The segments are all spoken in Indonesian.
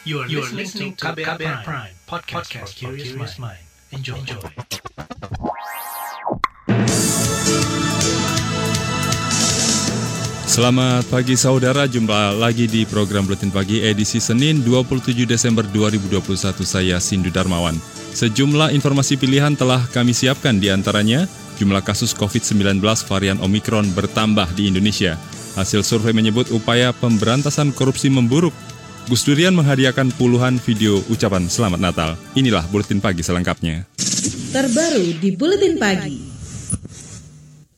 You are, you are listening to KBR, Prime, Prime podcast, podcast for curious mind. Enjoy. Enjoy. Selamat pagi saudara, jumpa lagi di program Buletin Pagi edisi Senin 27 Desember 2021 saya Sindu Darmawan. Sejumlah informasi pilihan telah kami siapkan di antaranya jumlah kasus COVID-19 varian Omikron bertambah di Indonesia. Hasil survei menyebut upaya pemberantasan korupsi memburuk. Gus Durian menghadiahkan puluhan video ucapan selamat Natal. Inilah Buletin Pagi selengkapnya. Terbaru di Buletin Pagi.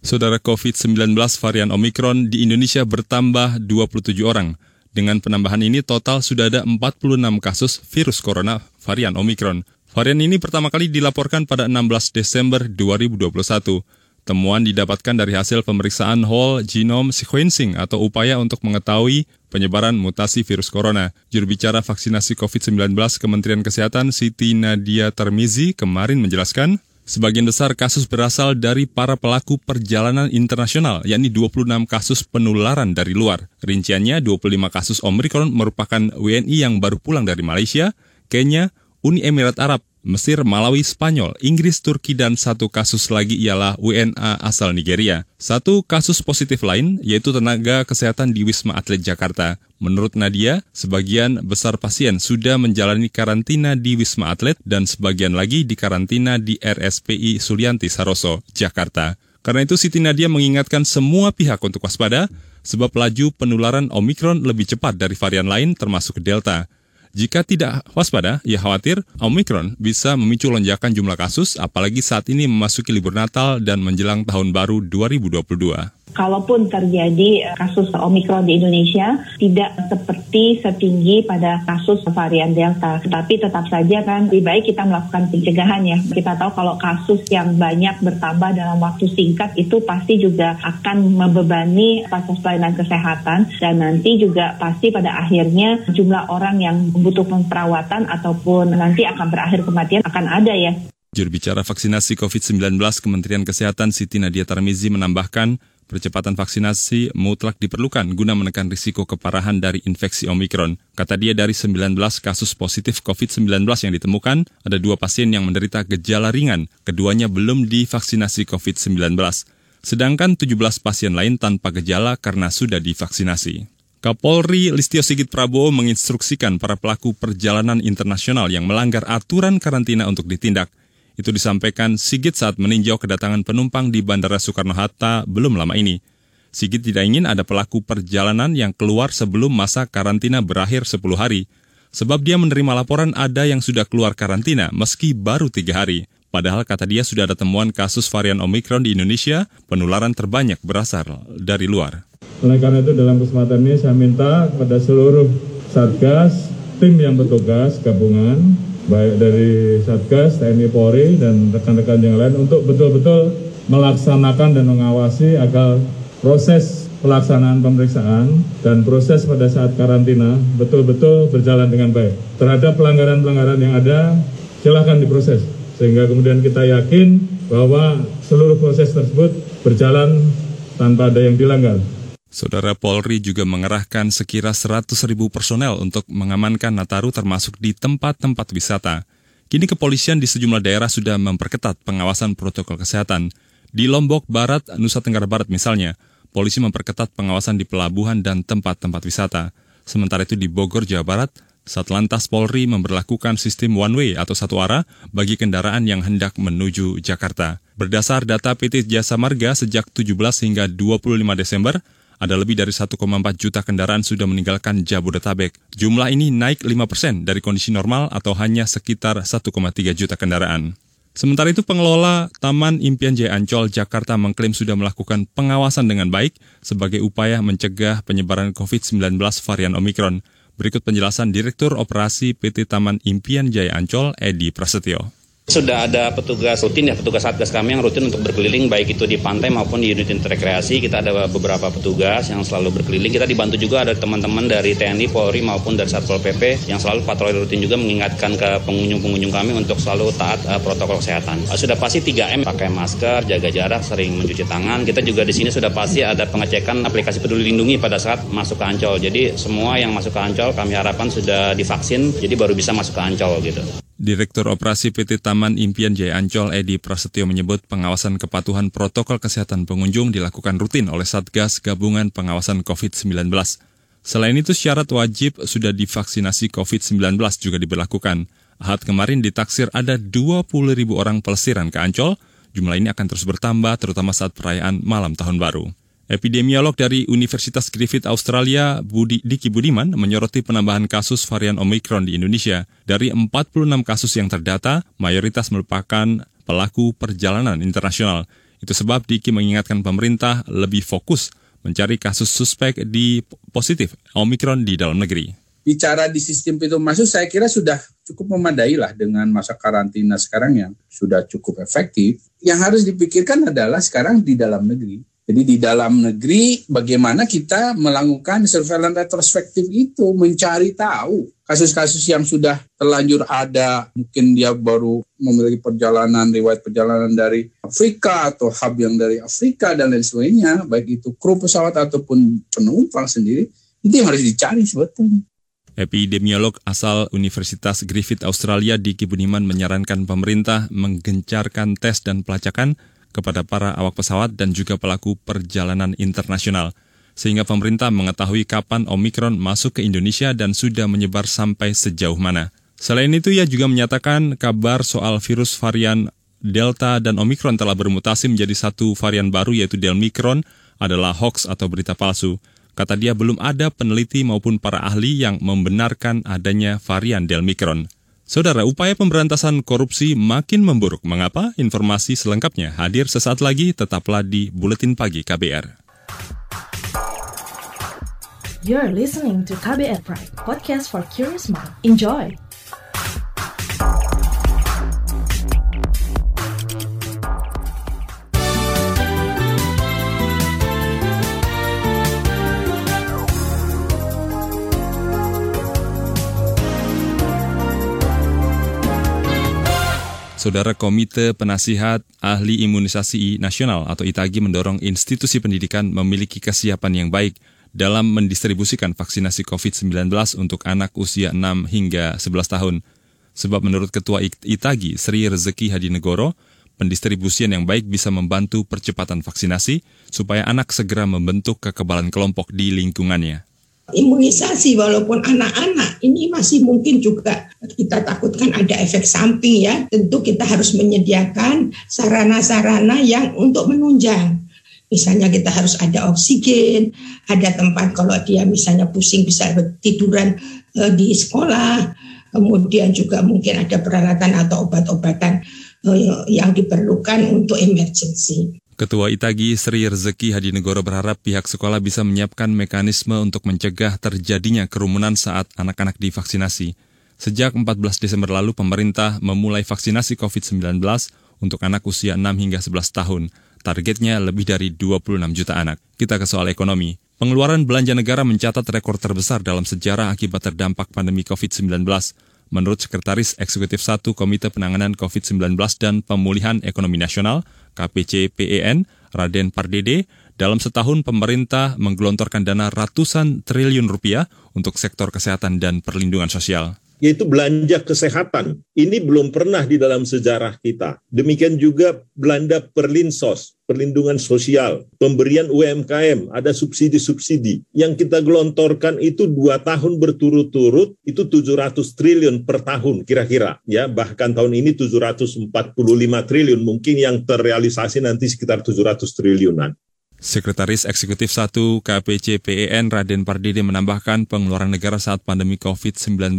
Saudara COVID-19 varian Omikron di Indonesia bertambah 27 orang. Dengan penambahan ini total sudah ada 46 kasus virus corona varian Omikron. Varian ini pertama kali dilaporkan pada 16 Desember 2021. Temuan didapatkan dari hasil pemeriksaan whole genome sequencing atau upaya untuk mengetahui penyebaran mutasi virus corona. Juru bicara vaksinasi COVID-19 Kementerian Kesehatan Siti Nadia Tarmizi kemarin menjelaskan, Sebagian besar kasus berasal dari para pelaku perjalanan internasional, yakni 26 kasus penularan dari luar. Rinciannya, 25 kasus Omicron merupakan WNI yang baru pulang dari Malaysia, Kenya, Uni Emirat Arab, Mesir, Malawi, Spanyol, Inggris, Turki, dan satu kasus lagi ialah WNA asal Nigeria. Satu kasus positif lain yaitu tenaga kesehatan di Wisma Atlet Jakarta. Menurut Nadia, sebagian besar pasien sudah menjalani karantina di Wisma Atlet dan sebagian lagi di karantina di RSPI Sulianti Saroso, Jakarta. Karena itu Siti Nadia mengingatkan semua pihak untuk waspada, sebab laju penularan Omikron lebih cepat dari varian lain termasuk Delta. Jika tidak waspada, ia khawatir Omicron bisa memicu lonjakan jumlah kasus, apalagi saat ini memasuki libur Natal dan menjelang tahun baru 2022 kalaupun terjadi kasus Omikron di Indonesia tidak seperti setinggi pada kasus varian Delta. Tetapi tetap saja kan lebih baik kita melakukan pencegahan ya. Kita tahu kalau kasus yang banyak bertambah dalam waktu singkat itu pasti juga akan membebani fasilitas pelayanan kesehatan dan nanti juga pasti pada akhirnya jumlah orang yang membutuhkan perawatan ataupun nanti akan berakhir kematian akan ada ya. Juru bicara vaksinasi COVID-19 Kementerian Kesehatan Siti Nadia Tarmizi menambahkan, Percepatan vaksinasi mutlak diperlukan guna menekan risiko keparahan dari infeksi Omikron. Kata dia dari 19 kasus positif COVID-19 yang ditemukan, ada dua pasien yang menderita gejala ringan, keduanya belum divaksinasi COVID-19. Sedangkan 17 pasien lain tanpa gejala karena sudah divaksinasi. Kapolri Listio Sigit Prabowo menginstruksikan para pelaku perjalanan internasional yang melanggar aturan karantina untuk ditindak. Itu disampaikan Sigit saat meninjau kedatangan penumpang di Bandara Soekarno-Hatta belum lama ini. Sigit tidak ingin ada pelaku perjalanan yang keluar sebelum masa karantina berakhir 10 hari. Sebab dia menerima laporan ada yang sudah keluar karantina meski baru tiga hari. Padahal kata dia sudah ada temuan kasus varian Omikron di Indonesia, penularan terbanyak berasal dari luar. Oleh karena itu dalam kesempatan ini saya minta kepada seluruh Satgas, tim yang bertugas, gabungan, baik dari Satgas, TNI Polri, dan rekan-rekan yang lain untuk betul-betul melaksanakan dan mengawasi agar proses pelaksanaan pemeriksaan dan proses pada saat karantina betul-betul berjalan dengan baik. Terhadap pelanggaran-pelanggaran yang ada, silahkan diproses. Sehingga kemudian kita yakin bahwa seluruh proses tersebut berjalan tanpa ada yang dilanggar. Saudara Polri juga mengerahkan sekira 100 ribu personel untuk mengamankan Nataru termasuk di tempat-tempat wisata. Kini kepolisian di sejumlah daerah sudah memperketat pengawasan protokol kesehatan. Di Lombok Barat, Nusa Tenggara Barat misalnya, polisi memperketat pengawasan di pelabuhan dan tempat-tempat wisata. Sementara itu di Bogor, Jawa Barat, Satlantas Polri memperlakukan sistem one way atau satu arah bagi kendaraan yang hendak menuju Jakarta. Berdasar data PT Jasa Marga sejak 17 hingga 25 Desember, ada lebih dari 1,4 juta kendaraan sudah meninggalkan Jabodetabek. Jumlah ini naik 5 persen dari kondisi normal atau hanya sekitar 1,3 juta kendaraan. Sementara itu pengelola Taman Impian Jaya Ancol Jakarta mengklaim sudah melakukan pengawasan dengan baik sebagai upaya mencegah penyebaran COVID-19 varian Omikron. Berikut penjelasan Direktur Operasi PT Taman Impian Jaya Ancol, Edi Prasetyo. Sudah ada petugas rutin ya, petugas satgas kami yang rutin untuk berkeliling baik itu di pantai maupun di unit rekreasi. Kita ada beberapa petugas yang selalu berkeliling. Kita dibantu juga ada teman-teman dari TNI, Polri maupun dari Satpol PP yang selalu patroli rutin juga mengingatkan ke pengunjung-pengunjung kami untuk selalu taat uh, protokol kesehatan. Uh, sudah pasti 3M, pakai masker, jaga jarak, sering mencuci tangan. Kita juga di sini sudah pasti ada pengecekan aplikasi Peduli Lindungi pada saat masuk ke Ancol. Jadi semua yang masuk ke Ancol kami harapkan sudah divaksin, jadi baru bisa masuk ke Ancol gitu. Direktur Operasi PT Taman Impian Jaya Ancol Edi Prasetyo menyebut pengawasan kepatuhan protokol kesehatan pengunjung dilakukan rutin oleh Satgas Gabungan Pengawasan COVID-19. Selain itu syarat wajib sudah divaksinasi COVID-19 juga diberlakukan. Ahad kemarin ditaksir ada 20 ribu orang pelesiran ke Ancol, jumlah ini akan terus bertambah terutama saat perayaan malam tahun baru. Epidemiolog dari Universitas Griffith Australia, Budi, Diki Budiman, menyoroti penambahan kasus varian Omicron di Indonesia. Dari 46 kasus yang terdata, mayoritas merupakan pelaku perjalanan internasional. Itu sebab Diki mengingatkan pemerintah lebih fokus mencari kasus suspek di positif Omicron di dalam negeri. Bicara di sistem pintu masuk, saya kira sudah cukup memadai lah dengan masa karantina sekarang yang sudah cukup efektif. Yang harus dipikirkan adalah sekarang di dalam negeri jadi di dalam negeri bagaimana kita melakukan surveillance retrospektif itu mencari tahu kasus-kasus yang sudah terlanjur ada mungkin dia baru memiliki perjalanan riwayat perjalanan dari Afrika atau hub yang dari Afrika dan lain sebagainya baik itu kru pesawat ataupun penumpang sendiri itu yang harus dicari sebetulnya. Epidemiolog asal Universitas Griffith Australia Diki Budiman menyarankan pemerintah menggencarkan tes dan pelacakan kepada para awak pesawat dan juga pelaku perjalanan internasional, sehingga pemerintah mengetahui kapan Omikron masuk ke Indonesia dan sudah menyebar sampai sejauh mana. Selain itu, ia juga menyatakan kabar soal virus varian Delta dan Omikron telah bermutasi menjadi satu varian baru yaitu Delmikron adalah hoax atau berita palsu. Kata dia belum ada peneliti maupun para ahli yang membenarkan adanya varian Delmikron. Saudara, upaya pemberantasan korupsi makin memburuk. Mengapa? Informasi selengkapnya hadir sesaat lagi, tetaplah di Buletin Pagi KBR. You're listening to KBR Pride, podcast for curious mind. Enjoy! Saudara Komite Penasihat Ahli Imunisasi Nasional atau ITAGI mendorong institusi pendidikan memiliki kesiapan yang baik dalam mendistribusikan vaksinasi COVID-19 untuk anak usia 6 hingga 11 tahun. Sebab menurut Ketua ITAGI Sri Rezeki Hadinegoro, pendistribusian yang baik bisa membantu percepatan vaksinasi supaya anak segera membentuk kekebalan kelompok di lingkungannya imunisasi walaupun anak-anak ini masih mungkin juga kita takutkan ada efek samping ya. Tentu kita harus menyediakan sarana-sarana yang untuk menunjang. Misalnya kita harus ada oksigen, ada tempat kalau dia misalnya pusing bisa tiduran uh, di sekolah, kemudian juga mungkin ada peralatan atau obat-obatan uh, yang diperlukan untuk emergency. Ketua Itagi Sri Rezeki Hadinegoro berharap pihak sekolah bisa menyiapkan mekanisme untuk mencegah terjadinya kerumunan saat anak-anak divaksinasi. Sejak 14 Desember lalu, pemerintah memulai vaksinasi COVID-19 untuk anak usia 6 hingga 11 tahun. Targetnya lebih dari 26 juta anak. Kita ke soal ekonomi. Pengeluaran belanja negara mencatat rekor terbesar dalam sejarah akibat terdampak pandemi COVID-19. Menurut Sekretaris Eksekutif 1 Komite Penanganan COVID-19 dan Pemulihan Ekonomi Nasional, KPC PEN, Raden Pardede, dalam setahun pemerintah menggelontorkan dana ratusan triliun rupiah untuk sektor kesehatan dan perlindungan sosial yaitu belanja kesehatan. Ini belum pernah di dalam sejarah kita. Demikian juga belanja perlinsos, perlindungan sosial, pemberian UMKM, ada subsidi-subsidi. Yang kita gelontorkan itu dua tahun berturut-turut, itu 700 triliun per tahun kira-kira. ya Bahkan tahun ini 745 triliun, mungkin yang terrealisasi nanti sekitar 700 triliunan. Sekretaris Eksekutif 1 KPC PEN Raden Pardede menambahkan pengeluaran negara saat pandemi COVID-19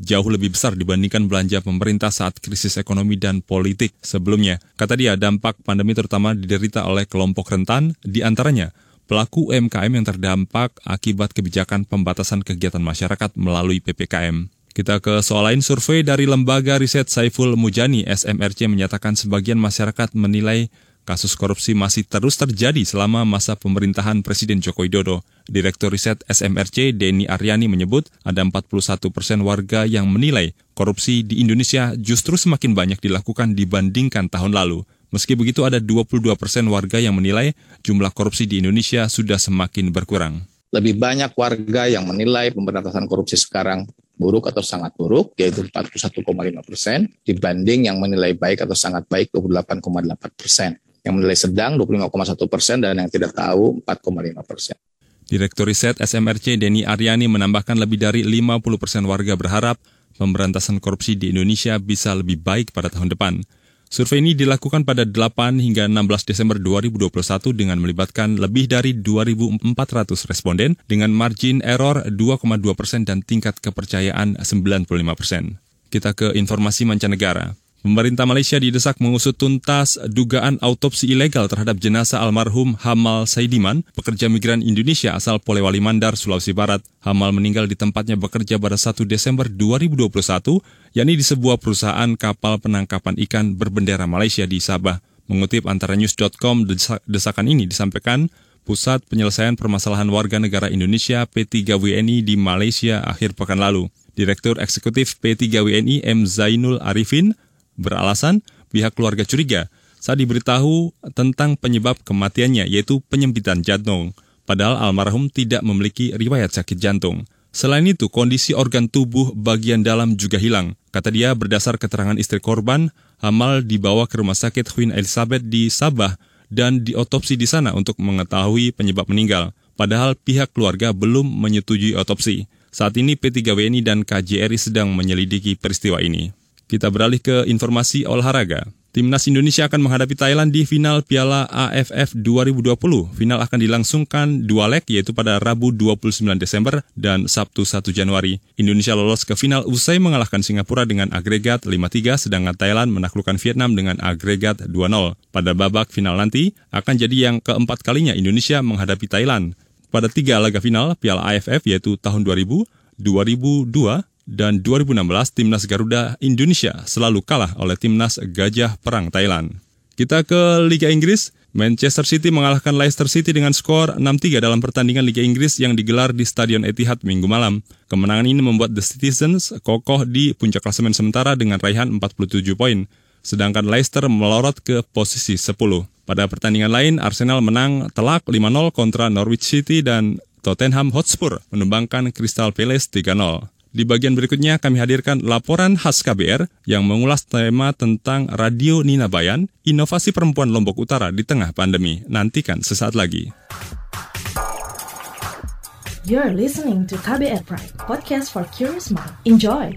jauh lebih besar dibandingkan belanja pemerintah saat krisis ekonomi dan politik sebelumnya. Kata dia, dampak pandemi terutama diderita oleh kelompok rentan, di antaranya pelaku UMKM yang terdampak akibat kebijakan pembatasan kegiatan masyarakat melalui PPKM. Kita ke soal lain, survei dari lembaga riset Saiful Mujani SMRC menyatakan sebagian masyarakat menilai kasus korupsi masih terus terjadi selama masa pemerintahan Presiden Joko Widodo. Direktur riset SMRC Denny Aryani menyebut ada 41 persen warga yang menilai korupsi di Indonesia justru semakin banyak dilakukan dibandingkan tahun lalu. Meski begitu ada 22 persen warga yang menilai jumlah korupsi di Indonesia sudah semakin berkurang. Lebih banyak warga yang menilai pemberantasan korupsi sekarang buruk atau sangat buruk, yaitu 41,5 persen, dibanding yang menilai baik atau sangat baik 28,8 persen. Yang menilai sedang 25,1 persen dan yang tidak tahu 4,5 persen. Direktur Riset SMRC Denny Aryani menambahkan lebih dari 50 persen warga berharap pemberantasan korupsi di Indonesia bisa lebih baik pada tahun depan. Survei ini dilakukan pada 8 hingga 16 Desember 2021 dengan melibatkan lebih dari 2.400 responden dengan margin error 2,2 persen dan tingkat kepercayaan 95 persen. Kita ke informasi mancanegara. Pemerintah Malaysia didesak mengusut tuntas dugaan autopsi ilegal terhadap jenazah almarhum Hamal Saidiman, pekerja migran Indonesia asal Polewali Mandar, Sulawesi Barat. Hamal meninggal di tempatnya bekerja pada 1 Desember 2021, yakni di sebuah perusahaan kapal penangkapan ikan berbendera Malaysia di Sabah. Mengutip antara news.com, desakan ini disampaikan Pusat Penyelesaian Permasalahan Warga Negara Indonesia P3WNI di Malaysia akhir pekan lalu. Direktur Eksekutif P3WNI M. Zainul Arifin Beralasan, pihak keluarga curiga saat diberitahu tentang penyebab kematiannya yaitu penyempitan jantung, padahal almarhum tidak memiliki riwayat sakit jantung. Selain itu, kondisi organ tubuh bagian dalam juga hilang. Kata dia, berdasar keterangan istri korban, Hamal dibawa ke rumah sakit Queen Elizabeth di Sabah dan diotopsi di sana untuk mengetahui penyebab meninggal. Padahal pihak keluarga belum menyetujui otopsi. Saat ini P3WNI dan KJRI sedang menyelidiki peristiwa ini. Kita beralih ke informasi olahraga. Timnas Indonesia akan menghadapi Thailand di final Piala AFF 2020. Final akan dilangsungkan dua leg yaitu pada Rabu 29 Desember dan Sabtu 1 Januari. Indonesia lolos ke final usai mengalahkan Singapura dengan agregat 5-3 sedangkan Thailand menaklukkan Vietnam dengan agregat 2-0. Pada babak final nanti akan jadi yang keempat kalinya Indonesia menghadapi Thailand. Pada tiga laga final Piala AFF yaitu tahun 2000, 2002, dan 2016 timnas Garuda Indonesia selalu kalah oleh timnas Gajah Perang Thailand. Kita ke Liga Inggris. Manchester City mengalahkan Leicester City dengan skor 6-3 dalam pertandingan Liga Inggris yang digelar di Stadion Etihad minggu malam. Kemenangan ini membuat The Citizens kokoh di puncak klasemen sementara dengan raihan 47 poin. Sedangkan Leicester melorot ke posisi 10. Pada pertandingan lain, Arsenal menang telak 5-0 kontra Norwich City dan Tottenham Hotspur menumbangkan Crystal Palace 3-0. Di bagian berikutnya kami hadirkan laporan khas KBR yang mengulas tema tentang Radio Nina Bayan, inovasi perempuan Lombok Utara di tengah pandemi. Nantikan sesaat lagi. You're listening to KBR Pride, podcast for curious mind. Enjoy!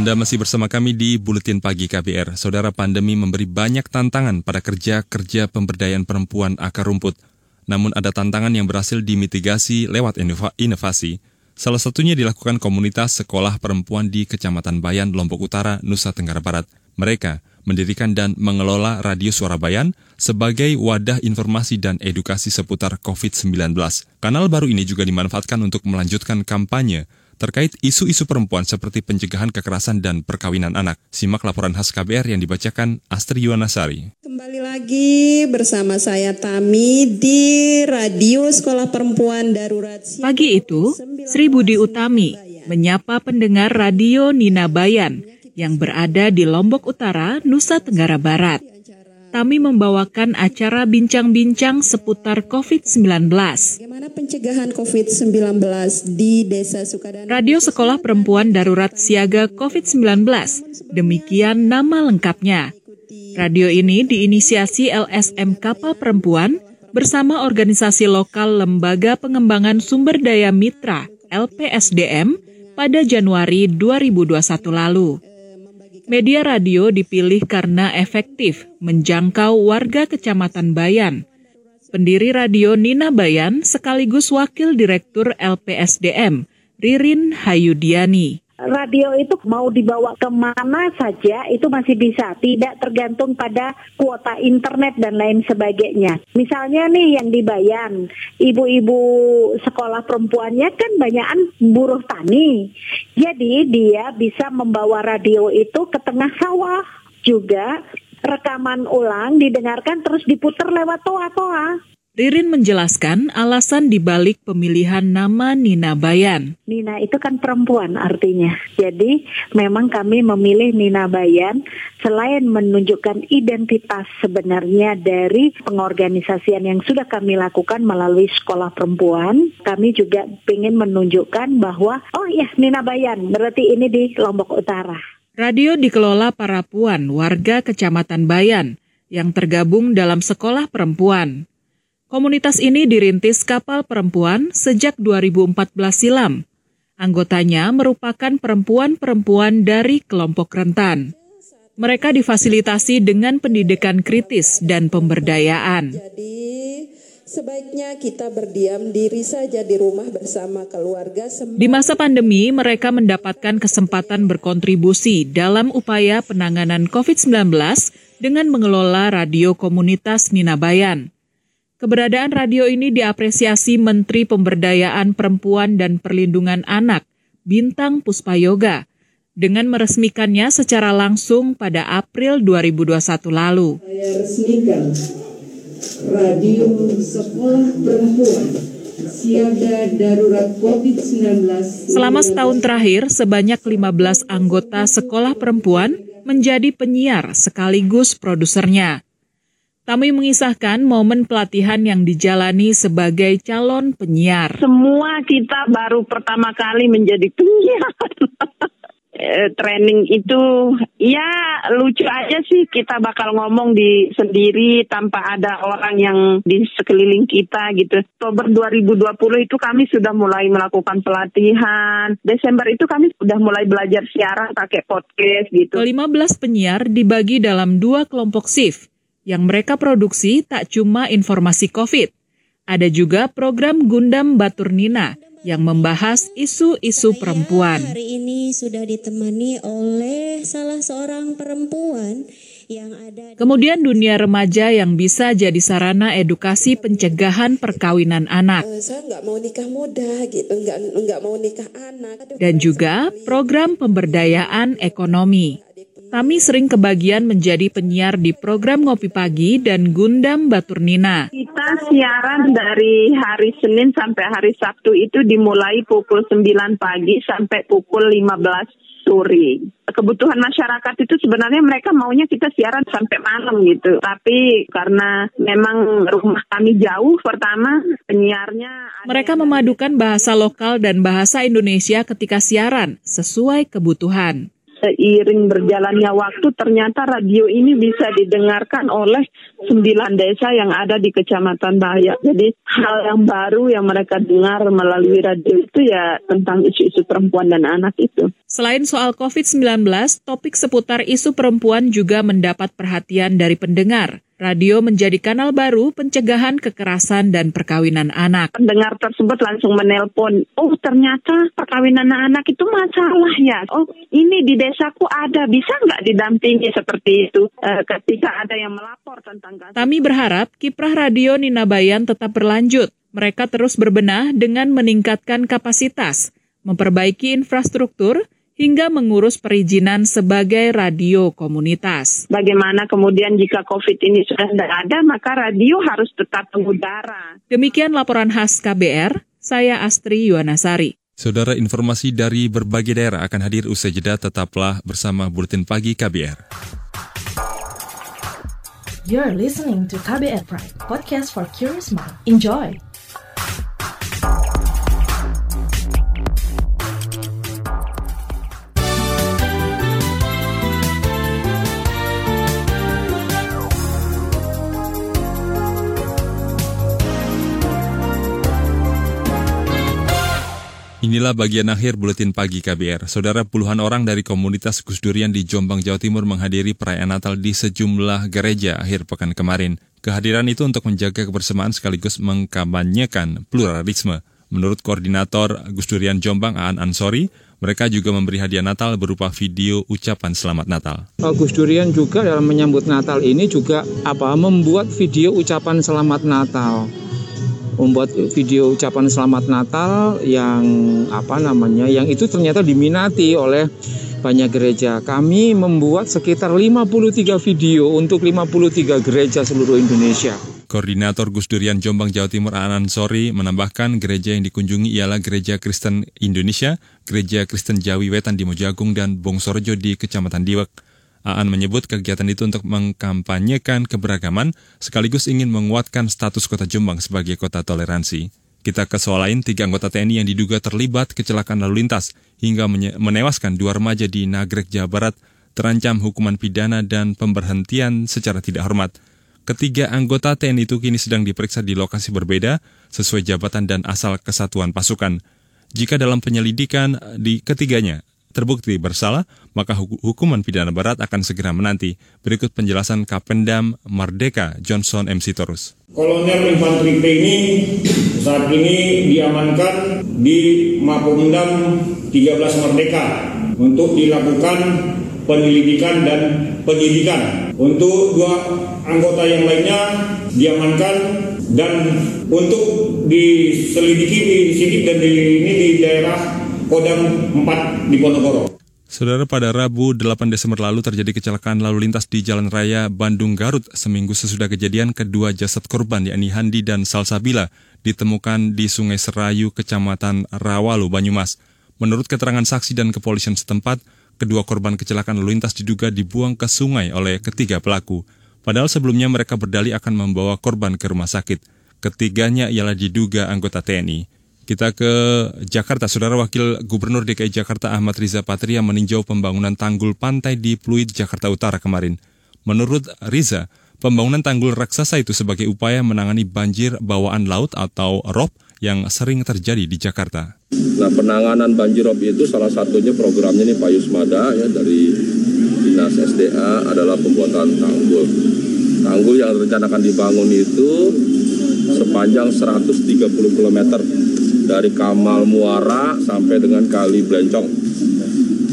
Anda masih bersama kami di Buletin Pagi KBR. Saudara pandemi memberi banyak tantangan pada kerja-kerja pemberdayaan perempuan akar rumput. Namun ada tantangan yang berhasil dimitigasi lewat inovasi. Salah satunya dilakukan komunitas sekolah perempuan di Kecamatan Bayan, Lombok Utara, Nusa Tenggara Barat. Mereka mendirikan dan mengelola Radio Suara Bayan sebagai wadah informasi dan edukasi seputar COVID-19. Kanal baru ini juga dimanfaatkan untuk melanjutkan kampanye terkait isu-isu perempuan seperti pencegahan kekerasan dan perkawinan anak. Simak laporan khas KBR yang dibacakan Astri Yuwanasari. Kembali lagi bersama saya Tami di Radio Sekolah Perempuan Darurat. Pagi itu, Sri Budi Utami menyapa pendengar Radio Nina Bayan yang berada di Lombok Utara, Nusa Tenggara Barat. Tami membawakan acara bincang-bincang seputar COVID-19. Bagaimana pencegahan COVID-19 di Desa Sukadana? Radio Sekolah Perempuan Darurat Siaga COVID-19. Demikian nama lengkapnya. Radio ini diinisiasi LSM Kapal Perempuan bersama organisasi lokal Lembaga Pengembangan Sumber Daya Mitra LPSDM pada Januari 2021 lalu. Media radio dipilih karena efektif menjangkau warga Kecamatan Bayan. Pendiri radio Nina Bayan sekaligus Wakil Direktur LPSDM Ririn Hayudiani radio itu mau dibawa ke mana saja itu masih bisa, tidak tergantung pada kuota internet dan lain sebagainya. Misalnya nih yang dibayar, ibu-ibu sekolah perempuannya kan banyakan buruh tani, jadi dia bisa membawa radio itu ke tengah sawah juga rekaman ulang didengarkan terus diputar lewat toa-toa. Ririn menjelaskan alasan dibalik pemilihan nama Nina Bayan. Nina itu kan perempuan artinya. Jadi memang kami memilih Nina Bayan selain menunjukkan identitas sebenarnya dari pengorganisasian yang sudah kami lakukan melalui sekolah perempuan. Kami juga ingin menunjukkan bahwa oh ya Nina Bayan berarti ini di Lombok Utara. Radio dikelola para puan warga Kecamatan Bayan yang tergabung dalam sekolah perempuan. Komunitas ini dirintis kapal perempuan sejak 2014 silam. Anggotanya merupakan perempuan-perempuan dari kelompok rentan. Mereka difasilitasi dengan pendidikan kritis dan pemberdayaan. Jadi sebaiknya kita berdiam diri saja di rumah bersama keluarga. Di masa pandemi, mereka mendapatkan kesempatan berkontribusi dalam upaya penanganan COVID-19 dengan mengelola radio komunitas Ninabayan. Keberadaan radio ini diapresiasi Menteri Pemberdayaan Perempuan dan Perlindungan Anak, Bintang Puspayoga, dengan meresmikannya secara langsung pada April 2021 lalu. Saya resmikan Radio Sekolah Perempuan Siaga Darurat COVID-19. Selama setahun terakhir, sebanyak 15 anggota sekolah perempuan menjadi penyiar sekaligus produsernya. Tami mengisahkan momen pelatihan yang dijalani sebagai calon penyiar. Semua kita baru pertama kali menjadi penyiar. Eh, training itu ya lucu aja sih kita bakal ngomong di sendiri tanpa ada orang yang di sekeliling kita gitu. Oktober 2020 itu kami sudah mulai melakukan pelatihan. Desember itu kami sudah mulai belajar siaran pakai podcast gitu. Ke-15 penyiar dibagi dalam dua kelompok shift yang mereka produksi tak cuma informasi COVID, ada juga program Gundam Batur Nina yang membahas isu-isu perempuan. Hari ini sudah ditemani oleh salah seorang perempuan yang ada. Kemudian dunia remaja yang bisa jadi sarana edukasi pencegahan perkawinan anak. Uh, saya nggak mau nikah muda gitu, nggak nggak mau nikah anak. Dan juga program pemberdayaan ekonomi. Kami sering kebagian menjadi penyiar di program Ngopi Pagi dan Gundam Baturnina. Kita siaran dari hari Senin sampai hari Sabtu itu dimulai pukul 9 pagi sampai pukul 15 sore. Kebutuhan masyarakat itu sebenarnya mereka maunya kita siaran sampai malam gitu. Tapi karena memang rumah kami jauh pertama penyiarnya Mereka memadukan bahasa lokal dan bahasa Indonesia ketika siaran sesuai kebutuhan seiring berjalannya waktu ternyata radio ini bisa didengarkan oleh sembilan desa yang ada di Kecamatan Bahaya. Jadi hal yang baru yang mereka dengar melalui radio itu ya tentang isu-isu perempuan dan anak itu. Selain soal COVID-19, topik seputar isu perempuan juga mendapat perhatian dari pendengar. Radio menjadi kanal baru pencegahan kekerasan dan perkawinan anak. Pendengar tersebut langsung menelpon, oh ternyata perkawinan anak itu masalah ya. Oh ini di desaku ada, bisa nggak didampingi seperti itu e, ketika ada yang melapor tentang kasus. Kami berharap kiprah radio Nina Bayan tetap berlanjut. Mereka terus berbenah dengan meningkatkan kapasitas, memperbaiki infrastruktur, hingga mengurus perizinan sebagai radio komunitas. Bagaimana kemudian jika COVID ini sudah tidak ada, maka radio harus tetap mengudara. Demikian laporan khas KBR, saya Astri Yuwanasari. Saudara informasi dari berbagai daerah akan hadir usai jeda, tetaplah bersama Buletin Pagi KBR. You're listening to KBR Pride, podcast for curious mind. Enjoy! Inilah bagian akhir buletin pagi KBR. Saudara puluhan orang dari komunitas Gus Durian di Jombang, Jawa Timur menghadiri perayaan Natal di sejumlah gereja akhir pekan kemarin. Kehadiran itu untuk menjaga kebersamaan sekaligus mengkampanyekan pluralisme. Menurut Koordinator Gus Durian Jombang Aan Ansori, mereka juga memberi hadiah Natal berupa video ucapan selamat Natal. Gus Durian juga dalam menyambut Natal ini juga apa membuat video ucapan selamat Natal. Membuat video ucapan selamat Natal yang apa namanya yang itu ternyata diminati oleh banyak gereja. Kami membuat sekitar 53 video untuk 53 gereja seluruh Indonesia. Koordinator Gus Durian Jombang Jawa Timur Anan Sori menambahkan gereja yang dikunjungi ialah Gereja Kristen Indonesia, Gereja Kristen Jawi Wetan di Mojagung, dan Bongsorjo di Kecamatan Diwek. Aan menyebut kegiatan itu untuk mengkampanyekan keberagaman sekaligus ingin menguatkan status kota Jombang sebagai kota toleransi. Kita ke soal lain, tiga anggota TNI yang diduga terlibat kecelakaan lalu lintas hingga menewaskan dua remaja di Nagrek, Jawa Barat terancam hukuman pidana dan pemberhentian secara tidak hormat. Ketiga anggota TNI itu kini sedang diperiksa di lokasi berbeda sesuai jabatan dan asal kesatuan pasukan. Jika dalam penyelidikan di ketiganya terbukti bersalah, maka hukuman pidana berat akan segera menanti. Berikut penjelasan Kapendam Mardeka Johnson MC Torus. Kolonel Infanteri P ini saat ini diamankan di Mapolda 13 Merdeka untuk dilakukan penyelidikan dan penyidikan. Untuk dua anggota yang lainnya diamankan dan untuk diselidiki di sini dan di ini di daerah Kodam 4 di Ponorogo. Saudara, pada Rabu 8 Desember lalu terjadi kecelakaan lalu lintas di Jalan Raya Bandung Garut. Seminggu sesudah kejadian, kedua jasad korban, yakni Handi dan Salsabila, ditemukan di Sungai Serayu, Kecamatan Rawalu, Banyumas. Menurut keterangan saksi dan kepolisian setempat, kedua korban kecelakaan lalu lintas diduga dibuang ke sungai oleh ketiga pelaku. Padahal sebelumnya mereka berdali akan membawa korban ke rumah sakit. Ketiganya ialah diduga anggota TNI. Kita ke Jakarta. Saudara Wakil Gubernur DKI Jakarta Ahmad Riza Patria meninjau pembangunan tanggul pantai di Pluit, Jakarta Utara kemarin. Menurut Riza, pembangunan tanggul raksasa itu sebagai upaya menangani banjir bawaan laut atau ROB yang sering terjadi di Jakarta. Nah penanganan banjir rob itu salah satunya programnya nih Pak Yusmada ya dari Dinas SDA adalah pembuatan tanggul. Tanggul yang rencanakan dibangun itu sepanjang 130 km dari Kamal Muara sampai dengan Kali Blencong.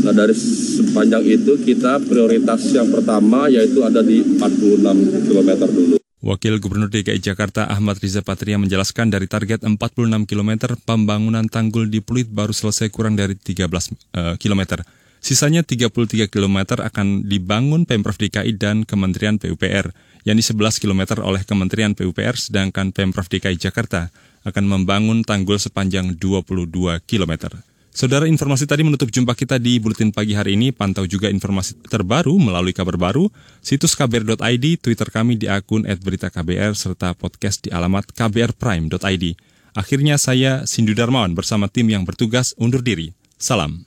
Nah dari sepanjang itu kita prioritas yang pertama yaitu ada di 46 km dulu. Wakil Gubernur DKI Jakarta Ahmad Riza Patria menjelaskan dari target 46 km pembangunan tanggul di Pluit baru selesai kurang dari 13 uh, km. Sisanya 33 km akan dibangun Pemprov DKI dan Kementerian PUPR, yakni 11 km oleh Kementerian PUPR sedangkan Pemprov DKI Jakarta akan membangun tanggul sepanjang 22 km. Saudara informasi tadi menutup jumpa kita di Buletin Pagi hari ini. Pantau juga informasi terbaru melalui kabar baru, situs kbr.id, Twitter kami di akun @beritaKBR serta podcast di alamat kbrprime.id. Akhirnya saya Sindu Darmawan bersama tim yang bertugas undur diri. Salam.